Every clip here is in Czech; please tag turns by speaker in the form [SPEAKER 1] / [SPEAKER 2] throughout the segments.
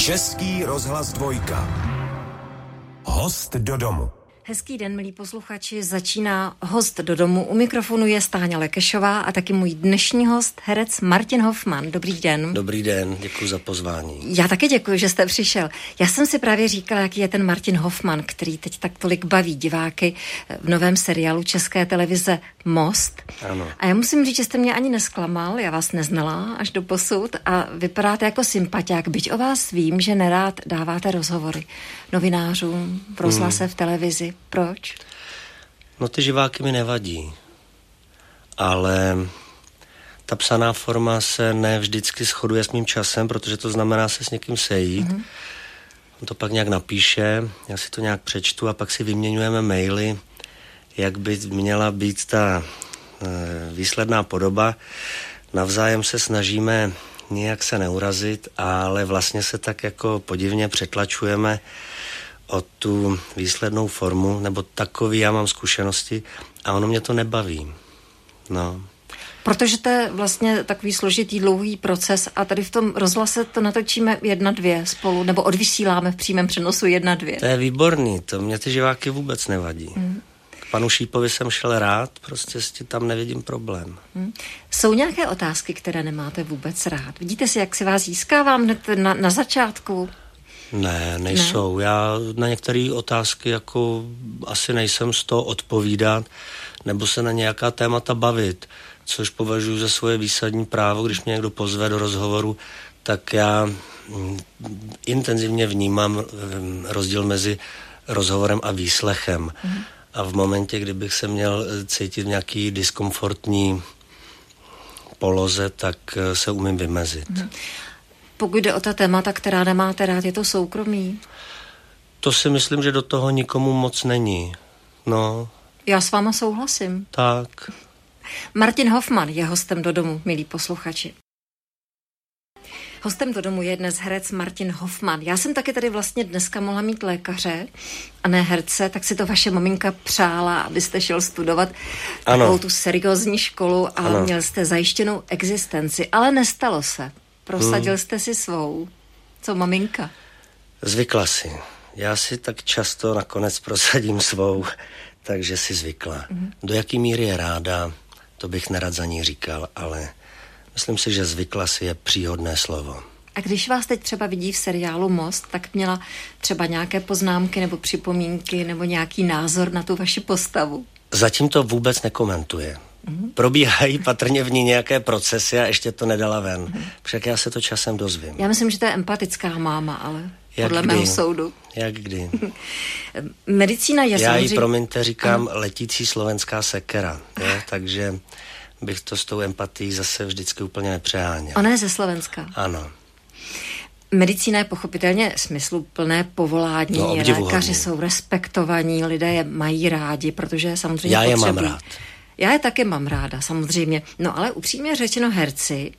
[SPEAKER 1] Český rozhlas dvojka. Host do domu.
[SPEAKER 2] Hezký den, milí posluchači. Začíná host do domu. U mikrofonu je Stáňa Lekešová a taky můj dnešní host, herec Martin Hoffman. Dobrý den.
[SPEAKER 3] Dobrý den, děkuji za pozvání.
[SPEAKER 2] Já taky děkuji, že jste přišel. Já jsem si právě říkala, jaký je ten Martin Hoffman, který teď tak tolik baví diváky v novém seriálu České televize Most.
[SPEAKER 3] Ano.
[SPEAKER 2] A já musím říct, že jste mě ani nesklamal, já vás neznala až do posud a vypadáte jako sympatiák, byť o vás vím, že nerád dáváte rozhovory novinářům, v rozhlase, hmm. v televizi. Proč?
[SPEAKER 3] No ty živáky mi nevadí, ale ta psaná forma se ne vždycky shoduje s mým časem, protože to znamená se s někým sejít. Mm-hmm. On to pak nějak napíše, já si to nějak přečtu a pak si vyměňujeme maily, jak by měla být ta e, výsledná podoba. Navzájem se snažíme nijak se neurazit, ale vlastně se tak jako podivně přetlačujeme o tu výslednou formu, nebo takový já mám zkušenosti a ono mě to nebaví. No.
[SPEAKER 2] Protože to je vlastně takový složitý, dlouhý proces a tady v tom rozhlase to natočíme jedna, dvě spolu, nebo odvysíláme v přímém přenosu jedna, dvě.
[SPEAKER 3] To je výborný, to mě ty živáky vůbec nevadí. Mm. K panu Šípovi jsem šel rád, prostě s tím tam nevidím problém. Mm.
[SPEAKER 2] Jsou nějaké otázky, které nemáte vůbec rád? Vidíte si, jak si vás získávám hned na, na začátku?
[SPEAKER 3] Ne, nejsou. Ne? Já na některé otázky jako asi nejsem z toho odpovídat nebo se na nějaká témata bavit, což považuji za svoje výsadní právo, když mě někdo pozve do rozhovoru, tak já mm, intenzivně vnímám mm, rozdíl mezi rozhovorem a výslechem. Mm. A v momentě, kdybych se měl cítit nějaký diskomfortní poloze, tak eh, se umím vymezit. Mm
[SPEAKER 2] pokud jde o ta témata, která nemáte rád, je to soukromí?
[SPEAKER 3] To si myslím, že do toho nikomu moc není. No.
[SPEAKER 2] Já s váma souhlasím.
[SPEAKER 3] Tak.
[SPEAKER 2] Martin Hoffman je hostem do domu, milí posluchači. Hostem do domu je dnes herec Martin Hoffman. Já jsem taky tady vlastně dneska mohla mít lékaře a ne herce, tak si to vaše maminka přála, abyste šel studovat ano. takovou tu seriózní školu a ano. měl jste zajištěnou existenci, ale nestalo se. Prosadil hmm. jste si svou. Co maminka?
[SPEAKER 3] Zvykla si. Já si tak často nakonec prosadím svou, takže si zvykla. Hmm. Do jaký míry je ráda, to bych nerad za ní říkal, ale myslím si, že zvykla si je příhodné slovo.
[SPEAKER 2] A když vás teď třeba vidí v seriálu Most, tak měla třeba nějaké poznámky nebo připomínky nebo nějaký názor na tu vaši postavu?
[SPEAKER 3] Zatím to vůbec nekomentuje. Mm-hmm. Probíhají patrně v ní nějaké procesy a ještě to nedala ven. Mm-hmm. Však já se to časem dozvím.
[SPEAKER 2] Já myslím, že to je empatická máma, ale Jak podle kdy? mého soudu.
[SPEAKER 3] Jak kdy?
[SPEAKER 2] Medicína je
[SPEAKER 3] Já samozřejmě... jí, promiňte, říkám ano. letící slovenská sekera, je? takže bych to s tou empatií zase vždycky úplně nepřeháněl.
[SPEAKER 2] Ona je ze Slovenska.
[SPEAKER 3] Ano.
[SPEAKER 2] Medicína je pochopitelně smysluplné povolání. No, Lékaři jsou respektovaní, lidé je mají rádi, protože samozřejmě
[SPEAKER 3] Já je
[SPEAKER 2] potřebují.
[SPEAKER 3] mám rád.
[SPEAKER 2] Já je taky mám ráda, samozřejmě. No ale upřímně řečeno herci,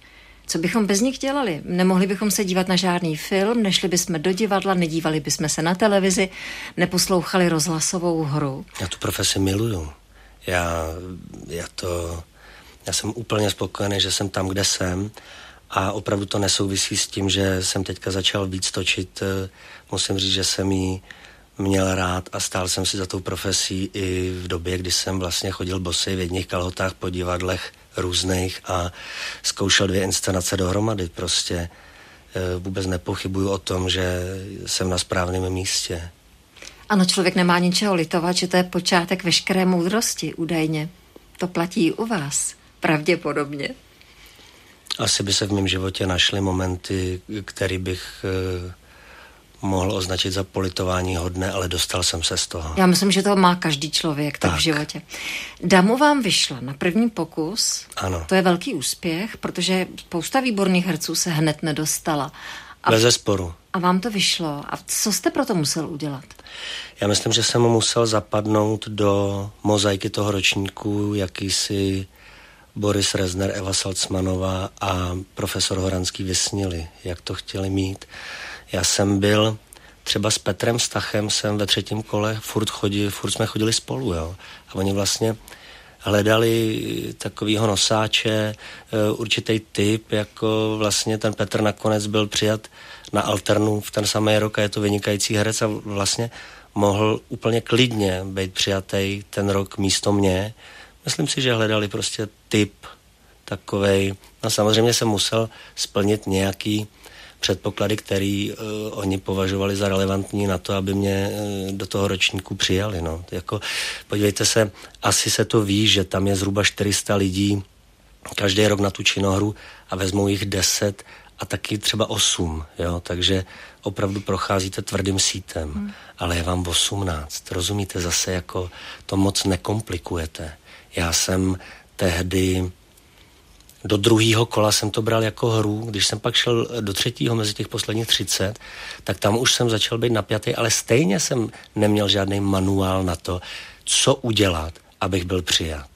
[SPEAKER 2] co bychom bez nich dělali? Nemohli bychom se dívat na žádný film, nešli bychom do divadla, nedívali bychom se na televizi, neposlouchali rozhlasovou hru.
[SPEAKER 3] Já tu profesi miluju. Já, já to, já jsem úplně spokojený, že jsem tam, kde jsem a opravdu to nesouvisí s tím, že jsem teďka začal víc točit. Musím říct, že jsem jí měl rád a stál jsem si za tou profesí i v době, kdy jsem vlastně chodil bosy v jedných kalhotách po divadlech různých a zkoušel dvě inscenace dohromady. Prostě e, vůbec nepochybuju o tom, že jsem na správném místě.
[SPEAKER 2] Ano, člověk nemá ničeho litovat, že to je počátek veškeré moudrosti, údajně. To platí i u vás, pravděpodobně.
[SPEAKER 3] Asi by se v mém životě našly momenty, který bych e, mohl označit za politování hodné, ale dostal jsem se z toho.
[SPEAKER 2] Já myslím, že to má každý člověk tak, tak v životě. Damu vám vyšla na první pokus.
[SPEAKER 3] Ano.
[SPEAKER 2] To je velký úspěch, protože spousta výborných herců se hned nedostala.
[SPEAKER 3] A, Bez sporu.
[SPEAKER 2] A vám to vyšlo. A co jste proto musel udělat?
[SPEAKER 3] Já myslím, že jsem musel zapadnout do mozaiky toho ročníku, jakýsi Boris Rezner, Eva Salcmanová a profesor Horanský vysnili, jak to chtěli mít. Já jsem byl třeba s Petrem Stachem jsem ve třetím kole furt, chodil, furt jsme chodili spolu, jo. A oni vlastně hledali takového nosáče, určitý typ, jako vlastně ten Petr nakonec byl přijat na Alternu v ten samý rok a je to vynikající herec a vlastně mohl úplně klidně být přijatý ten rok místo mě. Myslím si, že hledali prostě typ takovej. No samozřejmě jsem musel splnit nějaký předpoklady, který uh, oni považovali za relevantní na to, aby mě uh, do toho ročníku přijali. No. Jako, podívejte se, asi se to ví, že tam je zhruba 400 lidí každý rok na tu činohru a vezmou jich 10 a taky třeba 8, jo, takže opravdu procházíte tvrdým sítem, hmm. ale je vám 18, rozumíte, zase jako to moc nekomplikujete. Já jsem tehdy do druhého kola jsem to bral jako hru. Když jsem pak šel do třetího mezi těch posledních 30, tak tam už jsem začal být napjatý, ale stejně jsem neměl žádný manuál na to, co udělat, abych byl přijat.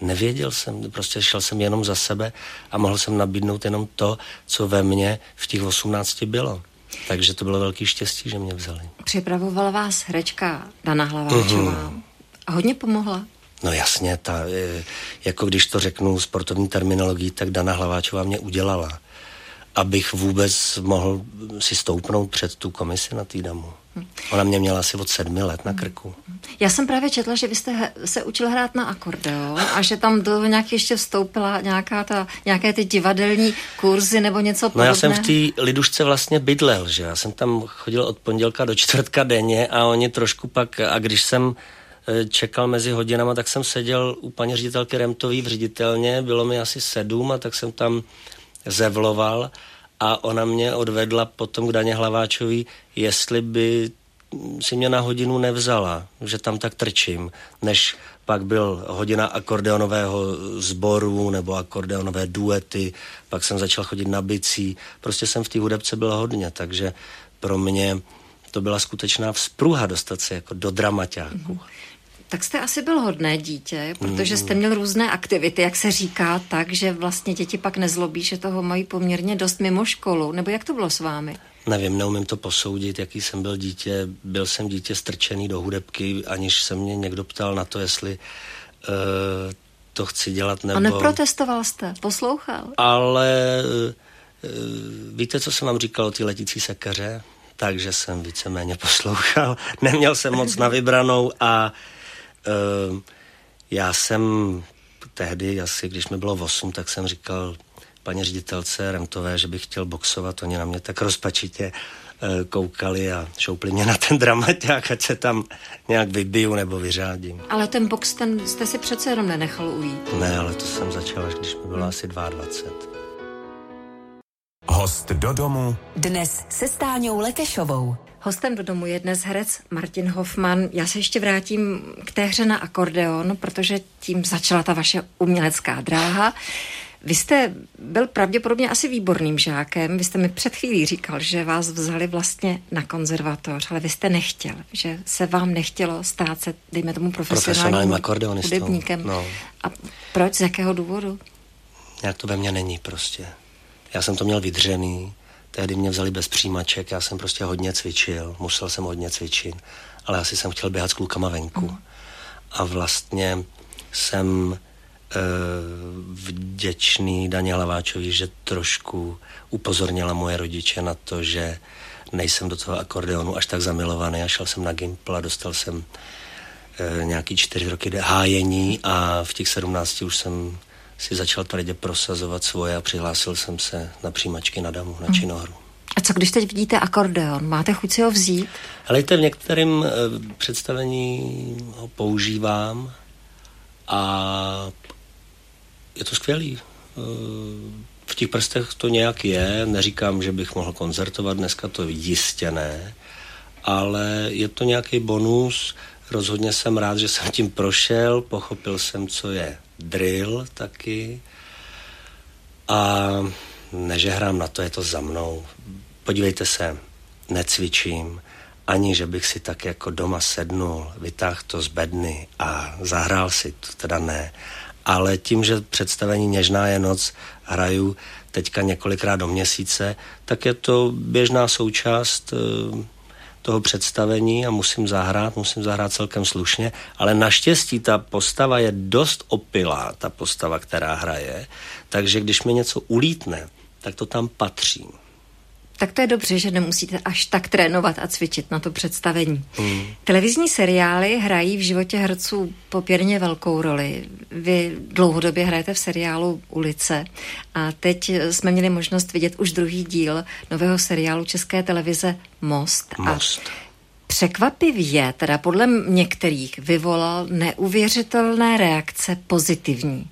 [SPEAKER 3] Nevěděl jsem, prostě šel jsem jenom za sebe a mohl jsem nabídnout jenom to, co ve mně v těch 18 bylo. Takže to bylo velký štěstí, že mě vzali.
[SPEAKER 2] Připravovala vás herečka Dana Hlaváčová. Mm-hmm. Hodně pomohla?
[SPEAKER 3] No jasně, ta, jako když to řeknu sportovní terminologií, tak Dana Hlaváčová mě udělala, abych vůbec mohl si stoupnout před tu komisi na týdamu. Ona mě měla asi od sedmi let na krku.
[SPEAKER 2] Já jsem právě četla, že vy jste se učil hrát na akordeon a že tam do nějak ještě vstoupila nějaká ta, nějaké ty divadelní kurzy nebo něco podobného.
[SPEAKER 3] No já jsem v té lidušce vlastně bydlel, že já jsem tam chodil od pondělka do čtvrtka denně a oni trošku pak, a když jsem e, čekal mezi hodinama, tak jsem seděl u paní ředitelky Remtový v ředitelně, bylo mi asi sedm a tak jsem tam zevloval a ona mě odvedla potom k Daně Hlaváčový, jestli by si mě na hodinu nevzala, že tam tak trčím, než pak byl hodina akordeonového sboru nebo akordeonové duety, pak jsem začal chodit na bicí, prostě jsem v té hudebce byl hodně, takže pro mě to byla skutečná vzpruha dostat se jako do dramaťáku. Mm-hmm.
[SPEAKER 2] Tak jste asi byl hodné dítě, protože jste měl různé aktivity, jak se říká, tak, že vlastně děti pak nezlobí, že toho mají poměrně dost mimo školu. Nebo jak to bylo s vámi?
[SPEAKER 3] Nevím, neumím to posoudit, jaký jsem byl dítě. Byl jsem dítě strčený do hudebky, aniž se mě někdo ptal na to, jestli uh, to chci dělat nebo... A
[SPEAKER 2] neprotestoval jste, poslouchal?
[SPEAKER 3] Ale uh, víte, co jsem vám říkal o té letící sekaře? Takže jsem víceméně poslouchal. Neměl jsem moc na vybranou a uh, já jsem tehdy, asi když mi bylo 8, tak jsem říkal, paní ředitelce Remtové, že bych chtěl boxovat. Oni na mě tak rozpačitě eh, koukali a šoupli mě na ten dramaťák, ať se tam nějak vybiju nebo vyřádím.
[SPEAKER 2] Ale ten box, ten jste si přece jenom nenechal ujít.
[SPEAKER 3] Ne, ale to jsem začal, až když mi bylo asi 22.
[SPEAKER 1] Host do domu.
[SPEAKER 2] Dnes se Stáňou Lekešovou. Hostem do domu je dnes herec Martin Hoffman. Já se ještě vrátím k té hře na akordeon, protože tím začala ta vaše umělecká dráha. Vy jste byl pravděpodobně asi výborným žákem. Vy jste mi před chvílí říkal, že vás vzali vlastně na konzervatoř, ale vy jste nechtěl, že se vám nechtělo stát se, dejme tomu, profesionálním hudebníkem. No. A proč? Z jakého důvodu?
[SPEAKER 3] Jak to ve mně není prostě. Já jsem to měl vydřený, tehdy mě vzali bez přijímaček, já jsem prostě hodně cvičil, musel jsem hodně cvičit, ale asi jsem chtěl běhat s klukama venku. Mm. A vlastně jsem Eh, vděčný Daně Hlaváčovi, že trošku upozornila moje rodiče na to, že nejsem do toho akordeonu až tak zamilovaný a šel jsem na Gimpl a dostal jsem e, nějaký čtyři roky hájení a v těch sedmnácti už jsem si začal tvrdě prosazovat svoje a přihlásil jsem se na přijímačky na Damu, na hmm. Činohru.
[SPEAKER 2] A co když teď vidíte akordeon? Máte chuť si ho vzít?
[SPEAKER 3] Helejte, v některém e, představení ho používám a je to skvělý. Eh, v těch prstech to nějak je, neříkám, že bych mohl koncertovat dneska, to jistě ne, ale je to nějaký bonus, rozhodně jsem rád, že jsem tím prošel, pochopil jsem, co je drill taky a ne, že hrám na to, je to za mnou. Podívejte se, necvičím, ani že bych si tak jako doma sednul, vytáhl to z bedny a zahrál si to, teda ne ale tím, že představení Něžná je noc hraju teďka několikrát do měsíce, tak je to běžná součást eh, toho představení a musím zahrát, musím zahrát celkem slušně, ale naštěstí ta postava je dost opilá, ta postava, která hraje, takže když mi něco ulítne, tak to tam patří.
[SPEAKER 2] Tak to je dobře, že nemusíte až tak trénovat a cvičit na to představení. Hmm. Televizní seriály hrají v životě herců poměrně velkou roli. Vy dlouhodobě hrajete v seriálu Ulice a teď jsme měli možnost vidět už druhý díl nového seriálu České televize Most.
[SPEAKER 3] Most.
[SPEAKER 2] A překvapivě, teda podle některých, vyvolal neuvěřitelné reakce pozitivní.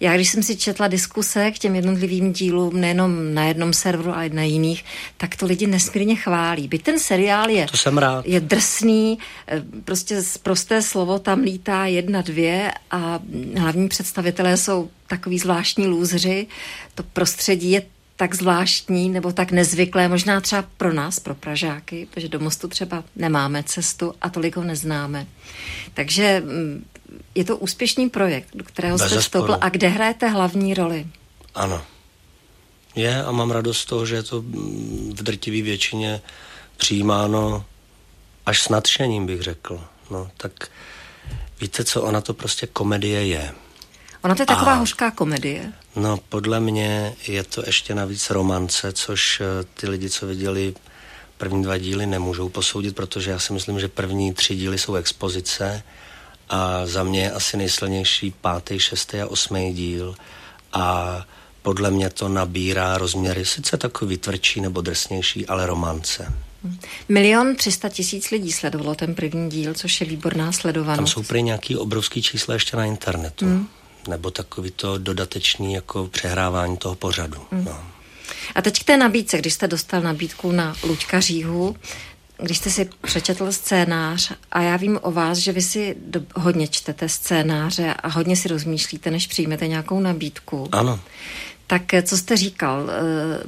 [SPEAKER 2] Já, když jsem si četla diskuse k těm jednotlivým dílům, nejenom na jednom serveru, ale i na jiných, tak to lidi nesmírně chválí. Byť ten seriál je,
[SPEAKER 3] to jsem rád.
[SPEAKER 2] je drsný, eh, prostě z prosté slovo tam lítá jedna, dvě a hlavní představitelé jsou takový zvláštní lůzři. To prostředí je tak zvláštní nebo tak nezvyklé, možná třeba pro nás, pro Pražáky, protože do Mostu třeba nemáme cestu a tolik ho neznáme. Takže mm, je to úspěšný projekt, do kterého Bez jste vstoupil a kde hrajete hlavní roli.
[SPEAKER 3] Ano. Je a mám radost z toho, že je to v drtivé většině přijímáno až s nadšením, bych řekl. No, tak víte co, ona to prostě komedie je.
[SPEAKER 2] Ona to je taková a, hořká komedie.
[SPEAKER 3] No, podle mě je to ještě navíc romance, což eh, ty lidi, co viděli první dva díly, nemůžou posoudit, protože já si myslím, že první tři díly jsou expozice a za mě je asi nejsilnější pátý, šestý a osmý díl a podle mě to nabírá rozměry sice takový tvrdší nebo drsnější, ale romance.
[SPEAKER 2] Milion třista tisíc lidí sledovalo ten první díl, což je výborná sledovanost.
[SPEAKER 3] Tam jsou prý nějaký obrovský čísla ještě na internetu. Hmm. Nebo takový to dodatečný jako přehrávání toho pořadu. Hmm. No.
[SPEAKER 2] A teď k té nabídce, když jste dostal nabídku na Luďka Říhu, když jste si přečetl scénář a já vím o vás, že vy si do, hodně čtete scénáře a hodně si rozmýšlíte, než přijmete nějakou nabídku.
[SPEAKER 3] Ano.
[SPEAKER 2] Tak eh, co jste říkal eh,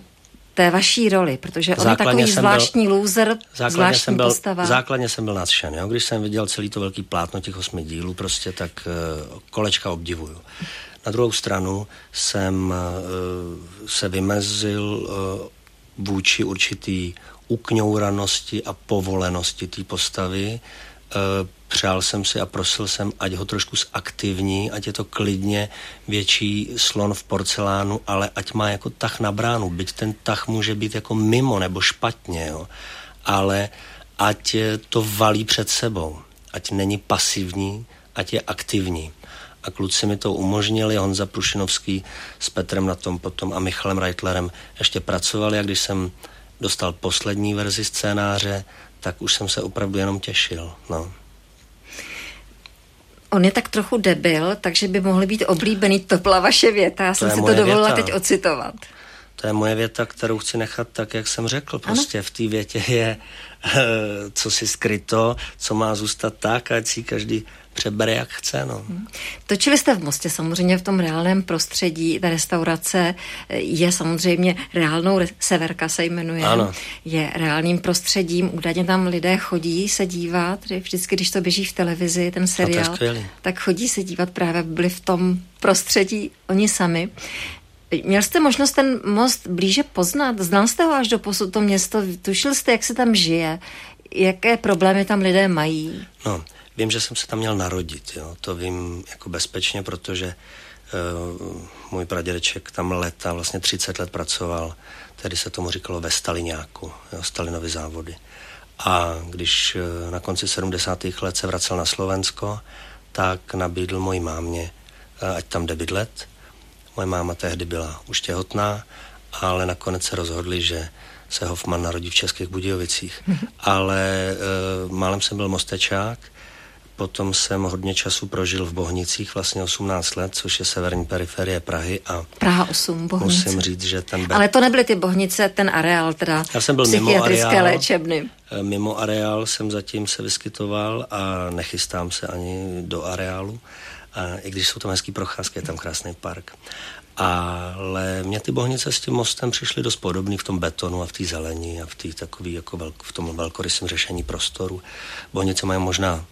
[SPEAKER 2] té vaší roli, protože on je takový zvláštní byl, loser, zvláštní
[SPEAKER 3] jsem byl,
[SPEAKER 2] postava.
[SPEAKER 3] Základně jsem byl nadšen, jo? když jsem viděl celý to velký plátno těch osmi dílů, prostě tak uh, kolečka obdivuju. Na druhou stranu jsem uh, se vymezil uh, vůči určitý ukňouranosti a povolenosti té postavy. E, přál jsem si a prosil jsem, ať ho trošku zaktivní, ať je to klidně větší slon v porcelánu, ale ať má jako tah na bránu, byť ten tah může být jako mimo nebo špatně, jo. ale ať to valí před sebou, ať není pasivní, ať je aktivní. A kluci mi to umožnili, Honza Prušinovský s Petrem na tom potom a Michalem Reitlerem ještě pracovali a když jsem dostal poslední verzi scénáře, tak už jsem se opravdu jenom těšil. No.
[SPEAKER 2] On je tak trochu debil, takže by mohly být oblíbený. To byla vaše věta, já to jsem si to dovolila věta. teď ocitovat.
[SPEAKER 3] To je moje věta, kterou chci nechat tak, jak jsem řekl. Prostě ano? v té větě je, co si skryto, co má zůstat tak, ať si každý přebere, jak chce. No. Hmm.
[SPEAKER 2] Točili jste v Mostě samozřejmě v tom reálném prostředí. Ta restaurace je samozřejmě reálnou, Severka se jmenuje,
[SPEAKER 3] ano.
[SPEAKER 2] je reálným prostředím. Údajně tam lidé chodí se dívat, vždycky, když to běží v televizi, ten seriál, tak chodí se dívat právě, byli v tom prostředí oni sami. Měl jste možnost ten most blíže poznat? Znal jste ho až do posud to město? Tušil jste, jak se tam žije? Jaké problémy tam lidé mají?
[SPEAKER 3] No, Vím, že jsem se tam měl narodit, jo. to vím jako bezpečně, protože uh, můj pradědeček tam leta, vlastně 30 let pracoval, tedy se tomu říkalo ve Staliňáku, jo, Stalinovy závody. A když uh, na konci 70. let se vracel na Slovensko, tak nabídl mojí mámě, uh, ať tam jde bydlet. Moje máma tehdy byla už těhotná, ale nakonec se rozhodli, že se Hoffman narodí v Českých Budějovicích. ale uh, málem jsem byl mostečák, Potom jsem hodně času prožil v Bohnicích, vlastně 18 let, což je severní periferie Prahy. A
[SPEAKER 2] Praha 8, Bohnice.
[SPEAKER 3] Musím říct, že ten...
[SPEAKER 2] Bet... Ale to nebyly ty Bohnice, ten areál, teda
[SPEAKER 3] Já jsem byl mimo areál,
[SPEAKER 2] léčebny.
[SPEAKER 3] Eh, mimo areál jsem zatím se vyskytoval a nechystám se ani do areálu. A I když jsou tam hezký procházky, je tam krásný park. Ale mě ty bohnice s tím mostem přišly dost podobný v tom betonu a v té zelení a v, tý takový, jako velk, v tom velkorysém řešení prostoru. Bohnice mají možná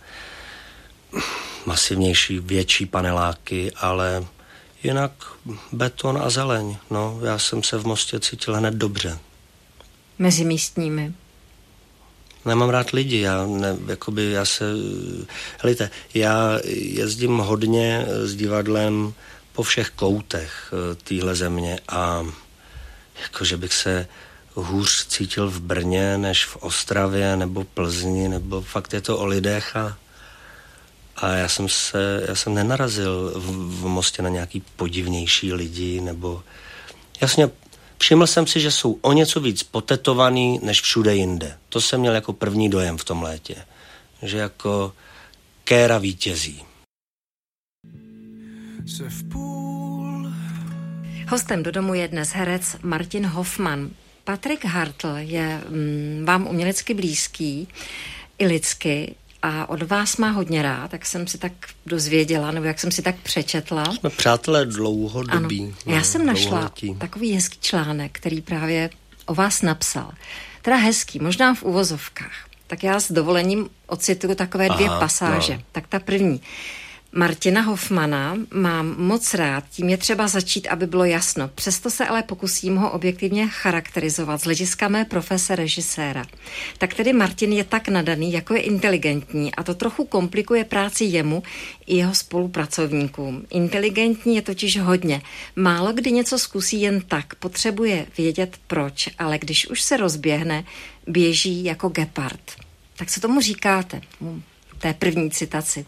[SPEAKER 3] masivnější, větší paneláky, ale jinak beton a zeleň. No, já jsem se v Mostě cítil hned dobře.
[SPEAKER 2] Mezi místními?
[SPEAKER 3] Nemám rád lidi, já, ne, jakoby, já se, helejte, já jezdím hodně s divadlem po všech koutech eh, téhle země a jakože bych se hůř cítil v Brně než v Ostravě nebo Plzni, nebo fakt je to o lidech a, a já jsem se, já jsem nenarazil v, v Mostě na nějaký podivnější lidi, nebo jasně Všiml jsem si, že jsou o něco víc potetovaný než všude jinde. To jsem měl jako první dojem v tom létě. Že jako kéra vítězí. Se v
[SPEAKER 2] půl. Hostem do domu je dnes herec Martin Hoffman. Patrik Hartl je mm, vám umělecky blízký i lidsky a od vás má hodně rád, tak jsem si tak dozvěděla, nebo jak jsem si tak přečetla.
[SPEAKER 3] Jsme přátelé dlouhodobí. Ano.
[SPEAKER 2] Já no, jsem našla dlouholetí. takový hezký článek, který právě o vás napsal. Teda hezký, možná v uvozovkách. Tak já s dovolením ocituju takové dvě Aha, pasáže. No. Tak ta první. Martina Hoffmana mám moc rád, tím je třeba začít, aby bylo jasno. Přesto se ale pokusím ho objektivně charakterizovat z hlediska mé profese režiséra. Tak tedy Martin je tak nadaný, jako je inteligentní a to trochu komplikuje práci jemu i jeho spolupracovníkům. Inteligentní je totiž hodně. Málo kdy něco zkusí jen tak, potřebuje vědět proč, ale když už se rozběhne, běží jako gepard. Tak co tomu říkáte? Té první citaci,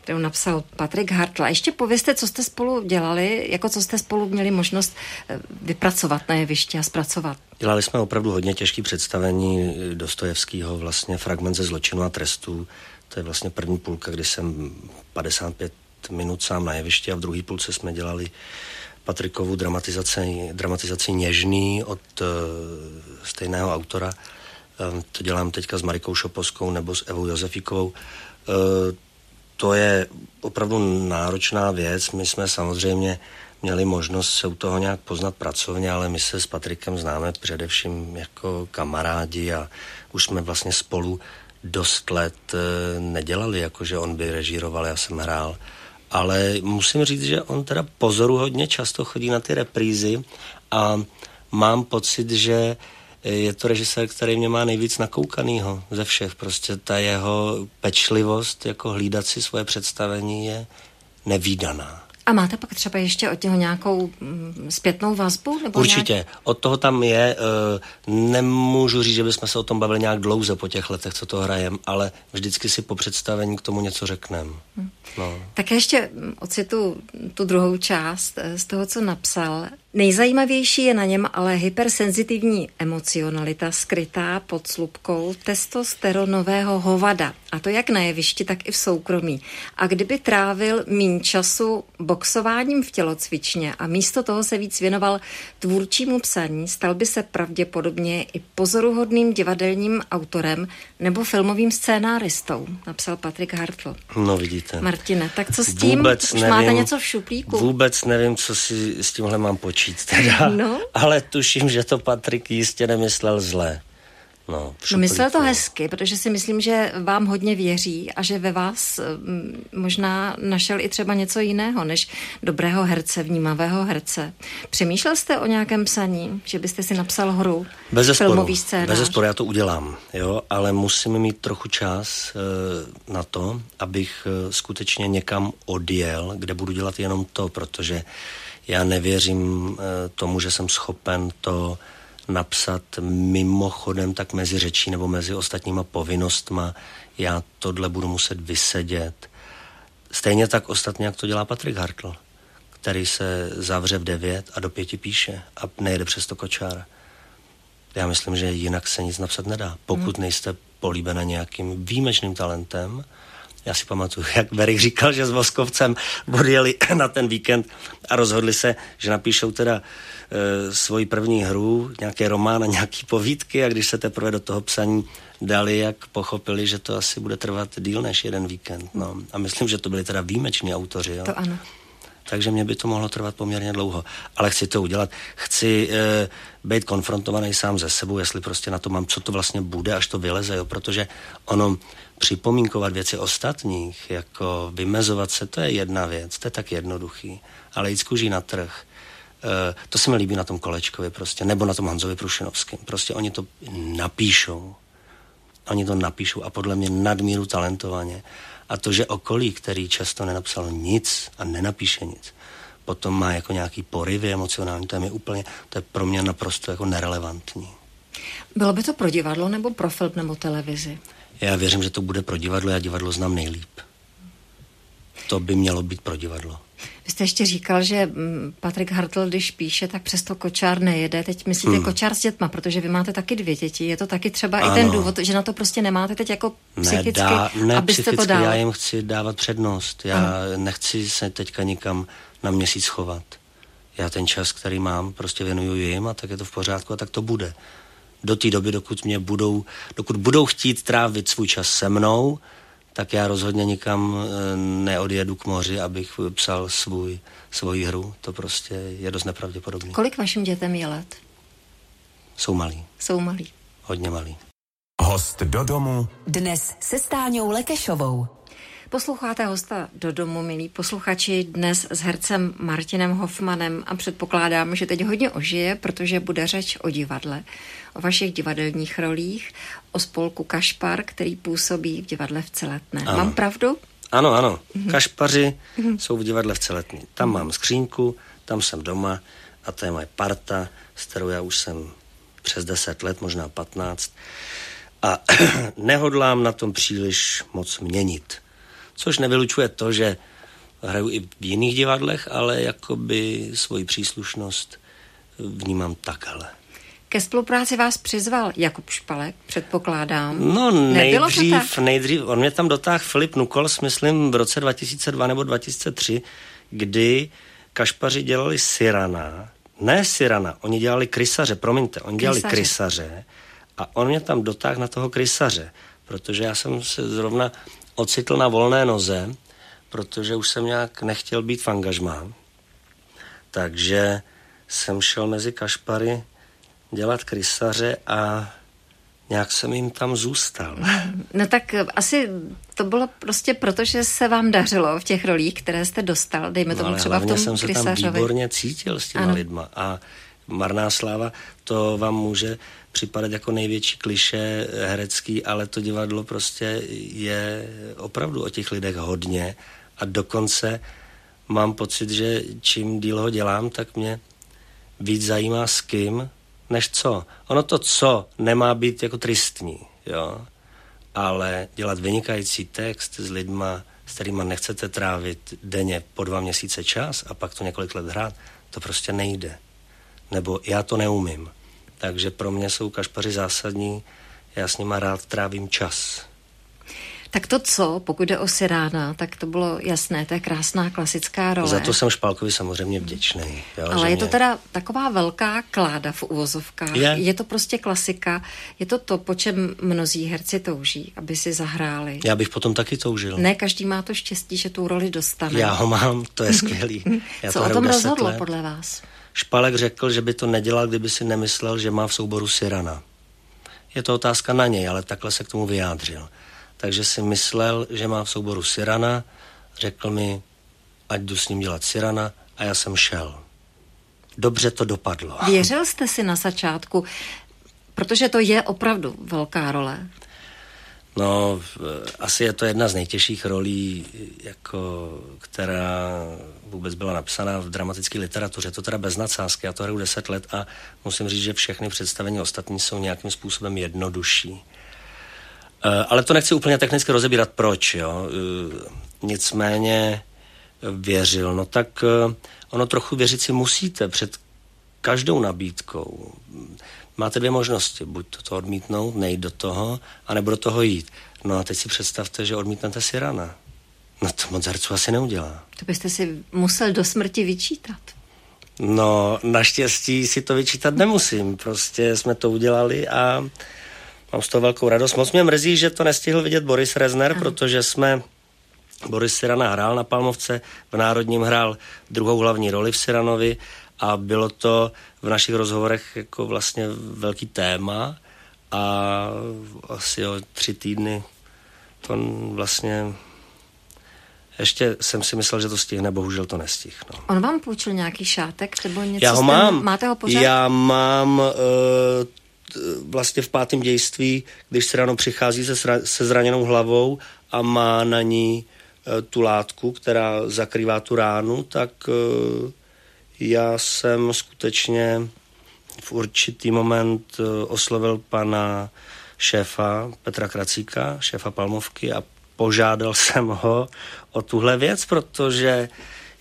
[SPEAKER 2] kterou napsal Patrik Hartl. A ještě povězte, co jste spolu dělali, jako co jste spolu měli možnost eh, vypracovat na jevišti a zpracovat.
[SPEAKER 3] Dělali jsme opravdu hodně těžké představení Dostojevského, vlastně fragment ze zločinu a trestů. To je vlastně první půlka, kdy jsem 55 minut sám na jevišti a v druhé půlce jsme dělali Patrikovu dramatizaci, dramatizaci Něžný od uh, stejného autora. Um, to dělám teďka s Marikou Šoposkou nebo s Evou Josefíkovou. Eh, to je opravdu náročná věc. My jsme samozřejmě měli možnost se u toho nějak poznat pracovně, ale my se s Patrikem známe především jako kamarádi a už jsme vlastně spolu dost let eh, nedělali, jakože on by režíroval, já jsem hrál. Ale musím říct, že on teda pozoru hodně často chodí na ty reprízy a mám pocit, že je to režisér, který mě má nejvíc nakoukanýho ze všech. Prostě ta jeho pečlivost, jako hlídat si svoje představení je nevýdaná.
[SPEAKER 2] A máte pak třeba ještě od něho nějakou mm, zpětnou vazbu?
[SPEAKER 3] Nebo Určitě. Nějak... Od toho tam je. Eh, nemůžu říct, že bychom se o tom bavili nějak dlouze po těch letech, co to hrajem, ale vždycky si po představení k tomu něco řekneme. Hmm.
[SPEAKER 2] No. Tak ještě ocitu tu druhou část eh, z toho, co napsal. Nejzajímavější je na něm ale hypersenzitivní emocionalita skrytá pod slupkou testosteronového hovada. A to jak na jevišti, tak i v soukromí. A kdyby trávil mín času boxováním v tělocvičně a místo toho se víc věnoval tvůrčímu psaní, stal by se pravděpodobně i pozoruhodným divadelním autorem nebo filmovým scénáristou, napsal Patrik Hartl.
[SPEAKER 3] No vidíte.
[SPEAKER 2] Martine, tak co s tím? Vůbec Už nevím, máte něco v šuplíku?
[SPEAKER 3] Vůbec nevím, co si s tímhle mám počít teda, no? ale tuším, že to Patrik jistě nemyslel zle.
[SPEAKER 2] No, no myslel to hezky, protože si myslím, že vám hodně věří a že ve vás mm, možná našel i třeba něco jiného, než dobrého herce, vnímavého herce. Přemýšlel jste o nějakém psaní, že byste si napsal hru,
[SPEAKER 3] bez zesporu, filmový scénář? Bez zesporu, já to udělám, jo, ale musím mít trochu čas e, na to, abych e, skutečně někam odjel, kde budu dělat jenom to, protože já nevěřím e, tomu, že jsem schopen to napsat mimochodem tak mezi řečí nebo mezi ostatníma povinnostma. Já tohle budu muset vysedět. Stejně tak ostatně, jak to dělá Patrik Hartl, který se zavře v devět a do pěti píše a nejede přes to kočár. Já myslím, že jinak se nic napsat nedá. Pokud hmm. nejste políbena nějakým výjimečným talentem, já si pamatuju, jak Berik říkal, že s Voskovcem odjeli na ten víkend a rozhodli se, že napíšou teda e, svoji první hru, nějaké román a nějaký povídky a když se teprve do toho psaní dali, jak pochopili, že to asi bude trvat díl než jeden víkend. No. A myslím, že to byli teda výjimeční autoři. Jo.
[SPEAKER 2] To ano.
[SPEAKER 3] Takže mě by to mohlo trvat poměrně dlouho. Ale chci to udělat. Chci e, být konfrontovaný sám ze sebou, jestli prostě na to mám, co to vlastně bude, až to vyleze, jo. protože ono připomínkovat věci ostatních, jako vymezovat se, to je jedna věc, to je tak jednoduchý. Ale jít z na trh, Uh, to se mi líbí na tom Kolečkovi prostě, nebo na tom Hanzovi Prušinovském. Prostě oni to napíšou oni to napíšou a podle mě nadmíru talentovaně. A to, že okolí, který často nenapsal nic a nenapíše nic, potom má jako nějaký poryvy emocionální, to je mi úplně, to je pro mě naprosto jako nerelevantní.
[SPEAKER 2] Bylo by to pro divadlo nebo pro film nebo televizi?
[SPEAKER 3] Já věřím, že to bude pro divadlo, já divadlo znám nejlíp. To by mělo být pro divadlo.
[SPEAKER 2] Vy jste ještě říkal, že mm, Patrik Hartl, když píše, tak přesto kočár nejede. Teď myslíte hmm. kočár s dětma, protože vy máte taky dvě děti. Je to taky třeba ano. i ten důvod, že na to prostě nemáte teď jako psychicky,
[SPEAKER 3] ne, dá, ne,
[SPEAKER 2] abyste
[SPEAKER 3] psychicky,
[SPEAKER 2] to dal.
[SPEAKER 3] Já jim chci dávat přednost. Já ano. nechci se teďka nikam na měsíc chovat. Já ten čas, který mám, prostě věnuju jim a tak je to v pořádku a tak to bude. Do té doby, dokud mě budou, dokud budou chtít trávit svůj čas se mnou, tak já rozhodně nikam eh, neodjedu k moři, abych psal svůj, svoji hru. To prostě je dost nepravděpodobné.
[SPEAKER 2] Kolik vašim dětem je let?
[SPEAKER 3] Jsou malí.
[SPEAKER 2] Jsou malí.
[SPEAKER 3] Hodně malí.
[SPEAKER 1] Host do domu.
[SPEAKER 4] Dnes se Stáňou Lekešovou.
[SPEAKER 2] Posloucháte hosta do domu, milí posluchači, dnes s hercem Martinem Hoffmanem a předpokládám, že teď hodně ožije, protože bude řeč o divadle, o vašich divadelních rolích, o spolku Kašpar, který působí v divadle v Celetné. Ano. Mám pravdu?
[SPEAKER 3] Ano, ano. Mhm. Kašpaři mhm. jsou v divadle v Celetní. Tam mhm. mám skřínku, tam jsem doma a to je moje parta, s kterou já už jsem přes 10 let, možná 15. A nehodlám na tom příliš moc měnit což nevylučuje to, že hraju i v jiných divadlech, ale jakoby svoji příslušnost vnímám takhle.
[SPEAKER 2] Ke spolupráci vás přizval Jakub Špalek, předpokládám.
[SPEAKER 3] No nejdřív, nejdřív, on mě tam dotáhl Filip Nukols, myslím v roce 2002 nebo 2003, kdy Kašpaři dělali Sirana, ne Sirana, oni dělali krysaře, promiňte, oni dělali krysaře, krysaře a on mě tam dotáhl na toho krysaře, protože já jsem se zrovna ocitl na volné noze, protože už jsem nějak nechtěl být v angažmá. Takže jsem šel mezi kašpary dělat krysaře a nějak jsem jim tam zůstal.
[SPEAKER 2] No tak asi to bylo prostě proto, že se vám dařilo v těch rolích, které jste dostal, dejme tomu no, třeba v tom
[SPEAKER 3] jsem se krysařovi. tam výborně cítil s těma ano. lidma a marná sláva, to vám může připadat jako největší kliše herecký, ale to divadlo prostě je opravdu o těch lidech hodně a dokonce mám pocit, že čím díl ho dělám, tak mě víc zajímá s kým, než co. Ono to co nemá být jako tristní, jo, ale dělat vynikající text s lidma, s kterýma nechcete trávit denně po dva měsíce čas a pak to několik let hrát, to prostě nejde. Nebo já to neumím. Takže pro mě jsou kašpaři zásadní, já s nima rád trávím čas.
[SPEAKER 2] Tak to co, pokud jde o Sirána, tak to bylo jasné, to je krásná klasická role.
[SPEAKER 3] Za to jsem Špálkovi samozřejmě vděčný.
[SPEAKER 2] Jo, Ale je mě... to teda taková velká kláda v uvozovkách. Je. je to prostě klasika. Je to to, po čem mnozí herci touží, aby si zahráli.
[SPEAKER 3] Já bych potom taky toužil.
[SPEAKER 2] Ne, každý má to štěstí, že tu roli dostane.
[SPEAKER 3] Já ho mám, to je skvělý. Já
[SPEAKER 2] co to o tom rozhodlo let. podle vás?
[SPEAKER 3] Špalek řekl, že by to nedělal, kdyby si nemyslel, že má v souboru Sirana. Je to otázka na něj, ale takhle se k tomu vyjádřil. Takže si myslel, že má v souboru Sirana, řekl mi, ať jdu s ním dělat Sirana a já jsem šel. Dobře to dopadlo.
[SPEAKER 2] Věřil jste si na začátku, protože to je opravdu velká role.
[SPEAKER 3] No, asi je to jedna z nejtěžších rolí, jako, která vůbec byla napsaná v dramatické literatuře. To teda bez nadsázky, já to hraju deset let a musím říct, že všechny představení ostatní jsou nějakým způsobem jednodušší. Eh, ale to nechci úplně technicky rozebírat, proč, jo. Eh, nicméně věřil, no tak eh, ono trochu věřit si musíte před každou nabídkou máte dvě možnosti. Buď to odmítnout, nejít do toho, anebo do toho jít. No a teď si představte, že odmítnete si rana. No to moc herců asi neudělá.
[SPEAKER 2] To byste si musel do smrti vyčítat.
[SPEAKER 3] No, naštěstí si to vyčítat nemusím. Prostě jsme to udělali a mám z toho velkou radost. Moc mě mrzí, že to nestihl vidět Boris Rezner, ano. protože jsme Boris Sirana hrál na Palmovce, v Národním hrál druhou hlavní roli v Siranovi a bylo to v našich rozhovorech jako vlastně velký téma a asi o tři týdny to vlastně ještě jsem si myslel, že to stihne, bohužel to nestih. No.
[SPEAKER 2] On vám půjčil nějaký šátek nebo něco?
[SPEAKER 3] Já ho mám.
[SPEAKER 2] Máte ho pořád?
[SPEAKER 3] Já mám uh, vlastně v pátém dějství, když se ráno přichází se, se zraněnou hlavou a má na ní e, tu látku, která zakrývá tu ránu, tak e, já jsem skutečně v určitý moment oslovil pana šéfa Petra Kracíka, šéfa Palmovky a požádal jsem ho o tuhle věc, protože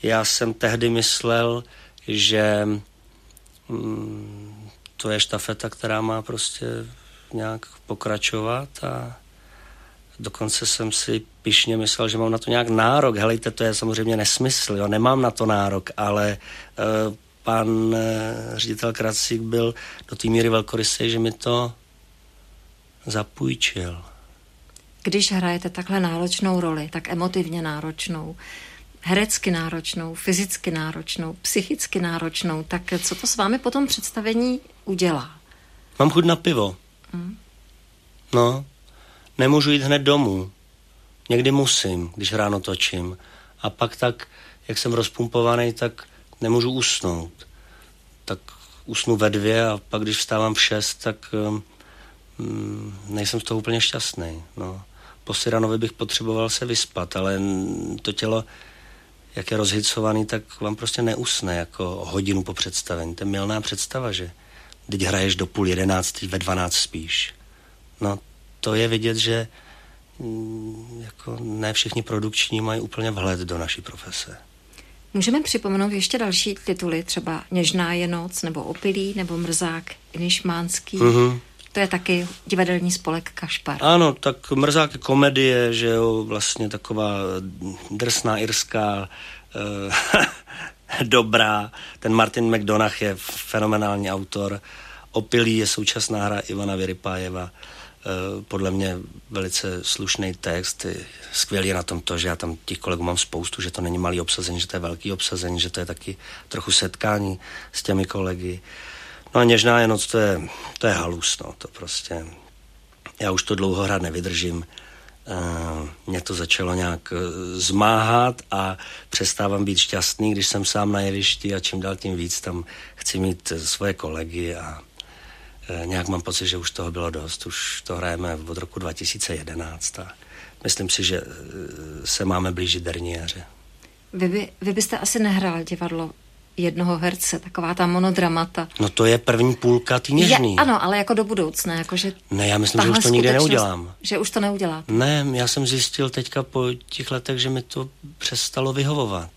[SPEAKER 3] já jsem tehdy myslel, že mm, to je štafeta, která má prostě nějak pokračovat a dokonce jsem si pišně myslel, že mám na to nějak nárok. Helejte, to je samozřejmě nesmysl, jo, nemám na to nárok, ale uh, pan uh, ředitel Kracík byl do té míry velkorysý, že mi to zapůjčil.
[SPEAKER 2] Když hrajete takhle náročnou roli, tak emotivně náročnou, herecky náročnou, fyzicky náročnou, psychicky náročnou, tak co to s vámi po tom představení udělá?
[SPEAKER 3] Mám chuť na pivo. Hmm. No, nemůžu jít hned domů. Někdy musím, když ráno točím. A pak tak, jak jsem rozpumpovaný, tak nemůžu usnout. Tak usnu ve dvě a pak, když vstávám v šest, tak um, nejsem z toho úplně šťastný. No. Po Siranovi bych potřeboval se vyspat, ale to tělo jak je rozhicovaný, tak vám prostě neusne jako hodinu po představení. To je milná představa, že teď hraješ do půl jedenáctý, ve dvanáct spíš. No to je vidět, že mm, jako ne všichni produkční mají úplně vhled do naší profese.
[SPEAKER 2] Můžeme připomenout ještě další tituly, třeba Něžná je noc, nebo Opilý, nebo Mrzák, Inišmánský. Mm-hmm. To je taky divadelní spolek Kašpar.
[SPEAKER 3] Ano, tak Mrzák je komedie, že jo, vlastně taková drsná irská uh, dobrá. Ten Martin McDonagh je fenomenální autor. Opilý je současná hra Ivana Vyrypájeva. Uh, podle mě velice slušný text. Skvělý je na tom to, že já tam těch kolegů mám spoustu, že to není malý obsazení, že to je velký obsazení, že to je taky trochu setkání s těmi kolegy. No a něžná je noc, to je, to je halus, no, to prostě, já už to dlouho hrát nevydržím, mě to začalo nějak uh, zmáhat a přestávám být šťastný, když jsem sám na jevišti a čím dál tím víc tam chci mít uh, svoje kolegy a nějak mám pocit, že už toho bylo dost. Už to hrajeme od roku 2011 a myslím si, že se máme blížit derniéře.
[SPEAKER 2] Vy, by, vy byste asi nehrál divadlo jednoho herce, taková ta monodramata.
[SPEAKER 3] No to je první půlka ty něžný.
[SPEAKER 2] Je, ano, ale jako do budoucna, jakože
[SPEAKER 3] Ne, já myslím, že už to nikdy neudělám.
[SPEAKER 2] Že už to neudělá.
[SPEAKER 3] Ne, já jsem zjistil teďka po těch letech, že mi to přestalo vyhovovat.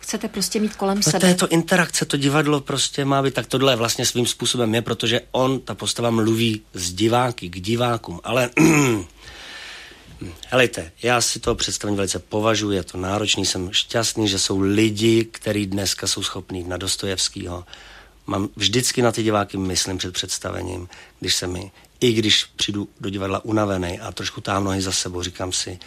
[SPEAKER 2] Chcete prostě mít kolem
[SPEAKER 3] no
[SPEAKER 2] sebe.
[SPEAKER 3] To je to interakce, to divadlo prostě má být, tak tohle vlastně svým způsobem je, protože on, ta postava mluví z diváky k divákům, ale Helejte, já si to představení velice považuji, je to náročný, jsem šťastný, že jsou lidi, kteří dneska jsou schopní na Dostojevského. Mám vždycky na ty diváky myslím před představením, když se mi, i když přijdu do divadla unavený a trošku táhnu nohy za sebou, říkám si,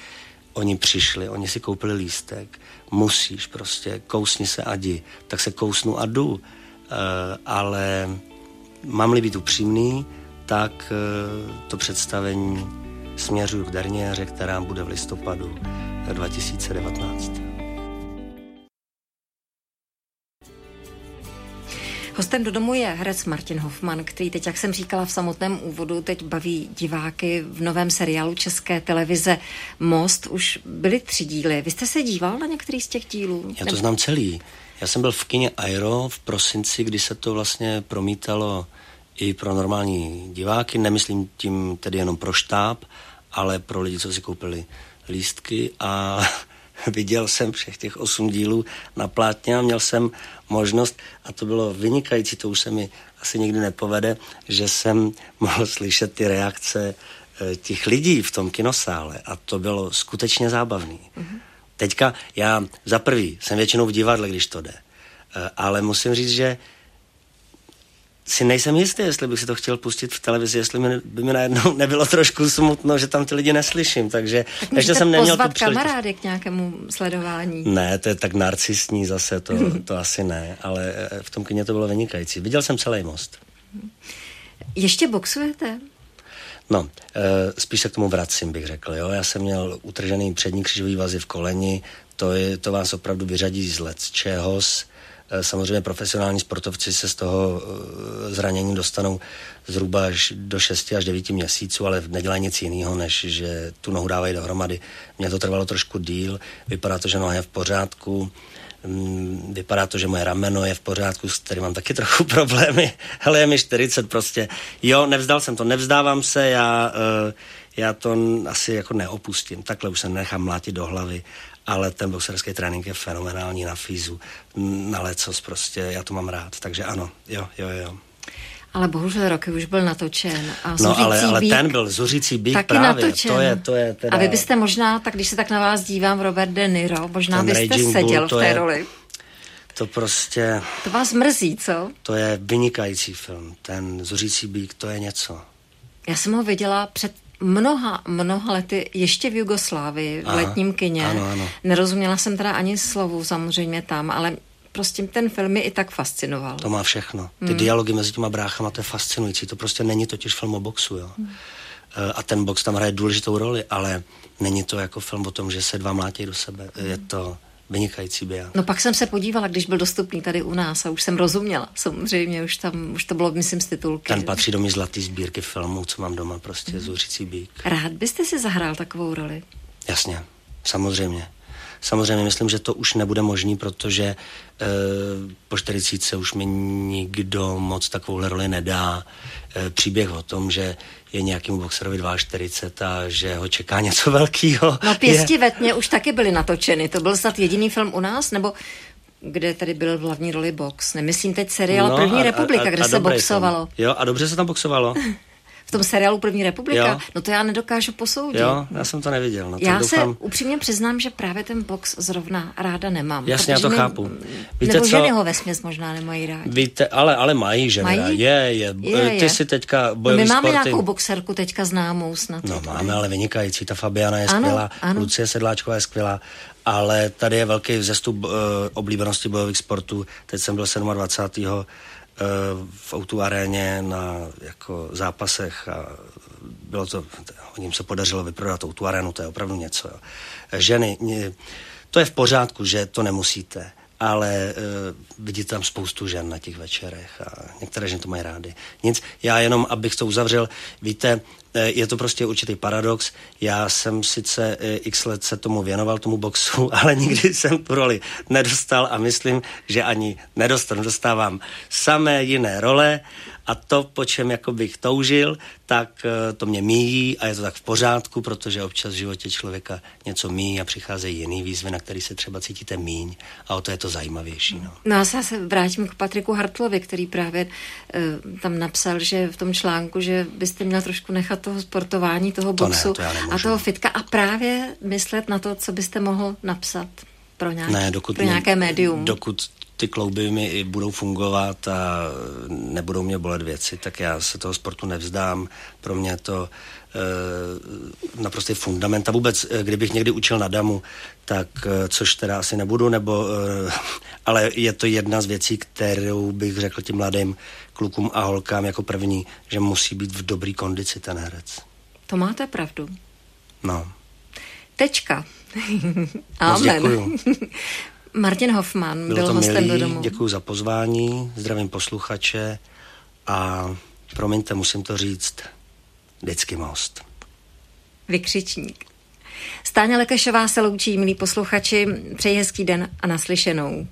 [SPEAKER 3] oni přišli, oni si koupili lístek, musíš prostě, kousni se a jdi. Tak se kousnu a jdu. Uh, ale mám-li být upřímný, tak uh, to představení směřuju k derniéře, která bude v listopadu 2019.
[SPEAKER 2] Hostem do domu je herec Martin Hoffman, který teď, jak jsem říkala v samotném úvodu, teď baví diváky v novém seriálu České televize Most. Už byly tři díly. Vy jste se díval na některý z těch dílů?
[SPEAKER 3] Já to znám celý. Já jsem byl v kině Aero v prosinci, kdy se to vlastně promítalo i pro normální diváky, nemyslím tím tedy jenom pro štáb, ale pro lidi, co si koupili lístky a viděl jsem všech těch osm dílů na plátně a měl jsem možnost, a to bylo vynikající, to už se mi asi nikdy nepovede, že jsem mohl slyšet ty reakce eh, těch lidí v tom kinosále a to bylo skutečně zábavný. Mm-hmm. Teďka já za prvý jsem většinou v divadle, když to jde, eh, ale musím říct, že si nejsem jistý, jestli bych si to chtěl pustit v televizi, jestli mi, by mi najednou nebylo trošku smutno, že tam ty lidi neslyším, takže
[SPEAKER 2] tak ještě jsem neměl tu kamarády k nějakému sledování.
[SPEAKER 3] Ne, to je tak narcistní zase, to, to asi ne, ale eh, v tom kyně to bylo vynikající. Viděl jsem celý most.
[SPEAKER 2] Ještě boxujete?
[SPEAKER 3] No, e, spíš se k tomu vracím, bych řekl. Jo? Já jsem měl utržený přední křižový vazy v koleni, to, je, to vás opravdu vyřadí z let čehos Eh, samozřejmě profesionální sportovci se z toho eh, zranění dostanou zhruba až do 6 až 9 měsíců, ale nedělají nic jiného, než že tu nohu dávají dohromady. Mně to trvalo trošku díl, vypadá to, že noha je v pořádku, mm, vypadá to, že moje rameno je v pořádku, s kterým mám taky trochu problémy, ale je mi 40 prostě. Jo, nevzdal jsem to, nevzdávám se, já, eh, já to asi jako neopustím, takhle už se nechám mlátit do hlavy ale ten boxerský trénink je fenomenální na fízu, na lecos prostě, já to mám rád, takže ano, jo, jo, jo.
[SPEAKER 2] Ale bohužel roky už byl natočen. A
[SPEAKER 3] no ale, ale bík, ten byl, Zuřící bík taky právě, natočen. to je, to je teda...
[SPEAKER 2] A vy byste možná, tak když se tak na vás dívám, Robert De Niro, možná byste Raging seděl Bull, v té je, roli.
[SPEAKER 3] To prostě...
[SPEAKER 2] To vás mrzí, co?
[SPEAKER 3] To je vynikající film. Ten Zuřící bík, to je něco.
[SPEAKER 2] Já jsem ho viděla před mnoha, mnoha lety ještě v Jugoslávii, v Aha, letním kině.
[SPEAKER 3] Ano, ano.
[SPEAKER 2] Nerozuměla jsem teda ani slovu samozřejmě tam, ale prostě ten film mi i tak fascinoval.
[SPEAKER 3] To má všechno. Ty hmm. dialogy mezi těma bráchama, to je fascinující. To prostě není totiž film o boxu, jo. Hmm. A ten box tam hraje důležitou roli, ale není to jako film o tom, že se dva mlátí do sebe. Hmm. Je to vynikající biják.
[SPEAKER 2] No pak jsem se podívala, když byl dostupný tady u nás a už jsem rozuměla. Samozřejmě už tam, už to bylo, myslím, z titulky.
[SPEAKER 3] Ten patří do mý zlatý sbírky filmů, co mám doma, prostě mm. Zuřící bík.
[SPEAKER 2] Rád byste si zahrál takovou roli?
[SPEAKER 3] Jasně, samozřejmě. Samozřejmě myslím, že to už nebude možný, protože e, po 40 už mi nikdo moc takovou roli nedá. E, příběh o tom, že je nějakým boxerovi 42 a že ho čeká něco velkého.
[SPEAKER 2] No pěsti ve tmě už taky byly natočeny. To byl snad jediný film u nás, nebo kde tady byl v hlavní roli box. Nemyslím teď seriál no, První a, republika, a, a, kde a se boxovalo.
[SPEAKER 3] Jo, a dobře se tam boxovalo.
[SPEAKER 2] v tom seriálu První republika, jo. no to já nedokážu posoudit.
[SPEAKER 3] Jo, já jsem to neviděl. No,
[SPEAKER 2] já
[SPEAKER 3] doufám...
[SPEAKER 2] se upřímně přiznám, že právě ten box zrovna ráda nemám.
[SPEAKER 3] Jasně, já to
[SPEAKER 2] mi,
[SPEAKER 3] chápu.
[SPEAKER 2] Víte nebo co? ženy ho vesměs možná nemají rádi.
[SPEAKER 3] Víte, ale, ale mají ženy mají? Je, je, je, je. Ty si teďka bojový
[SPEAKER 2] no, My máme
[SPEAKER 3] sporty...
[SPEAKER 2] nějakou boxerku teďka známou snad.
[SPEAKER 3] No máme, ale vynikající. Ta Fabiana je ano, skvělá, ano. Lucie Sedláčková je skvělá ale tady je velký vzestup uh, oblíbenosti bojových sportů. Teď jsem byl 27 v Outu aréně na jako zápasech a bylo to, ním se podařilo vyprodat Outu arénu, to je opravdu něco. Jo. Ženy, to je v pořádku, že to nemusíte, ale uh, vidíte tam spoustu žen na těch večerech a některé ženy to mají rády. Nic, já jenom, abych to uzavřel, víte, Eh, je to prostě určitý paradox. Já jsem sice eh, x let se tomu věnoval, tomu boxu, ale nikdy jsem tu roli nedostal a myslím, že ani nedostanu. Dostávám samé jiné role a to, po čem jako bych toužil, tak eh, to mě míjí a je to tak v pořádku, protože občas v životě člověka něco míjí a přicházejí jiný výzvy, na který se třeba cítíte míň a o to je to zajímavější. No,
[SPEAKER 2] no a já se vrátím k Patriku Hartlovi, který právě uh, tam napsal, že v tom článku, že byste měl trošku nechat toho sportování, toho boxu
[SPEAKER 3] to ne, to
[SPEAKER 2] a toho fitka a právě myslet na to, co byste mohl napsat pro, nějaký,
[SPEAKER 3] ne, dokud
[SPEAKER 2] pro nějaké médium.
[SPEAKER 3] Dokud ty klouby mi budou fungovat a nebudou mě bolet věci, tak já se toho sportu nevzdám. Pro mě to e, naprostý fundament. A vůbec, eh, kdybych někdy učil na damu, tak, e, což teda asi nebudu, nebo, e, ale je to jedna z věcí, kterou bych řekl tím mladým klukům a holkám jako první, že musí být v dobrý kondici ten herec.
[SPEAKER 2] To máte pravdu.
[SPEAKER 3] No.
[SPEAKER 2] Tečka. Amen. Martin Hoffman Bylo byl to hostem milý, do domu.
[SPEAKER 3] Děkuji za pozvání, zdravím posluchače a promiňte, musím to říct, vždycky most.
[SPEAKER 2] Vykřičník. Stáně Lekešová se loučí, milí posluchači, přeji hezký den a naslyšenou.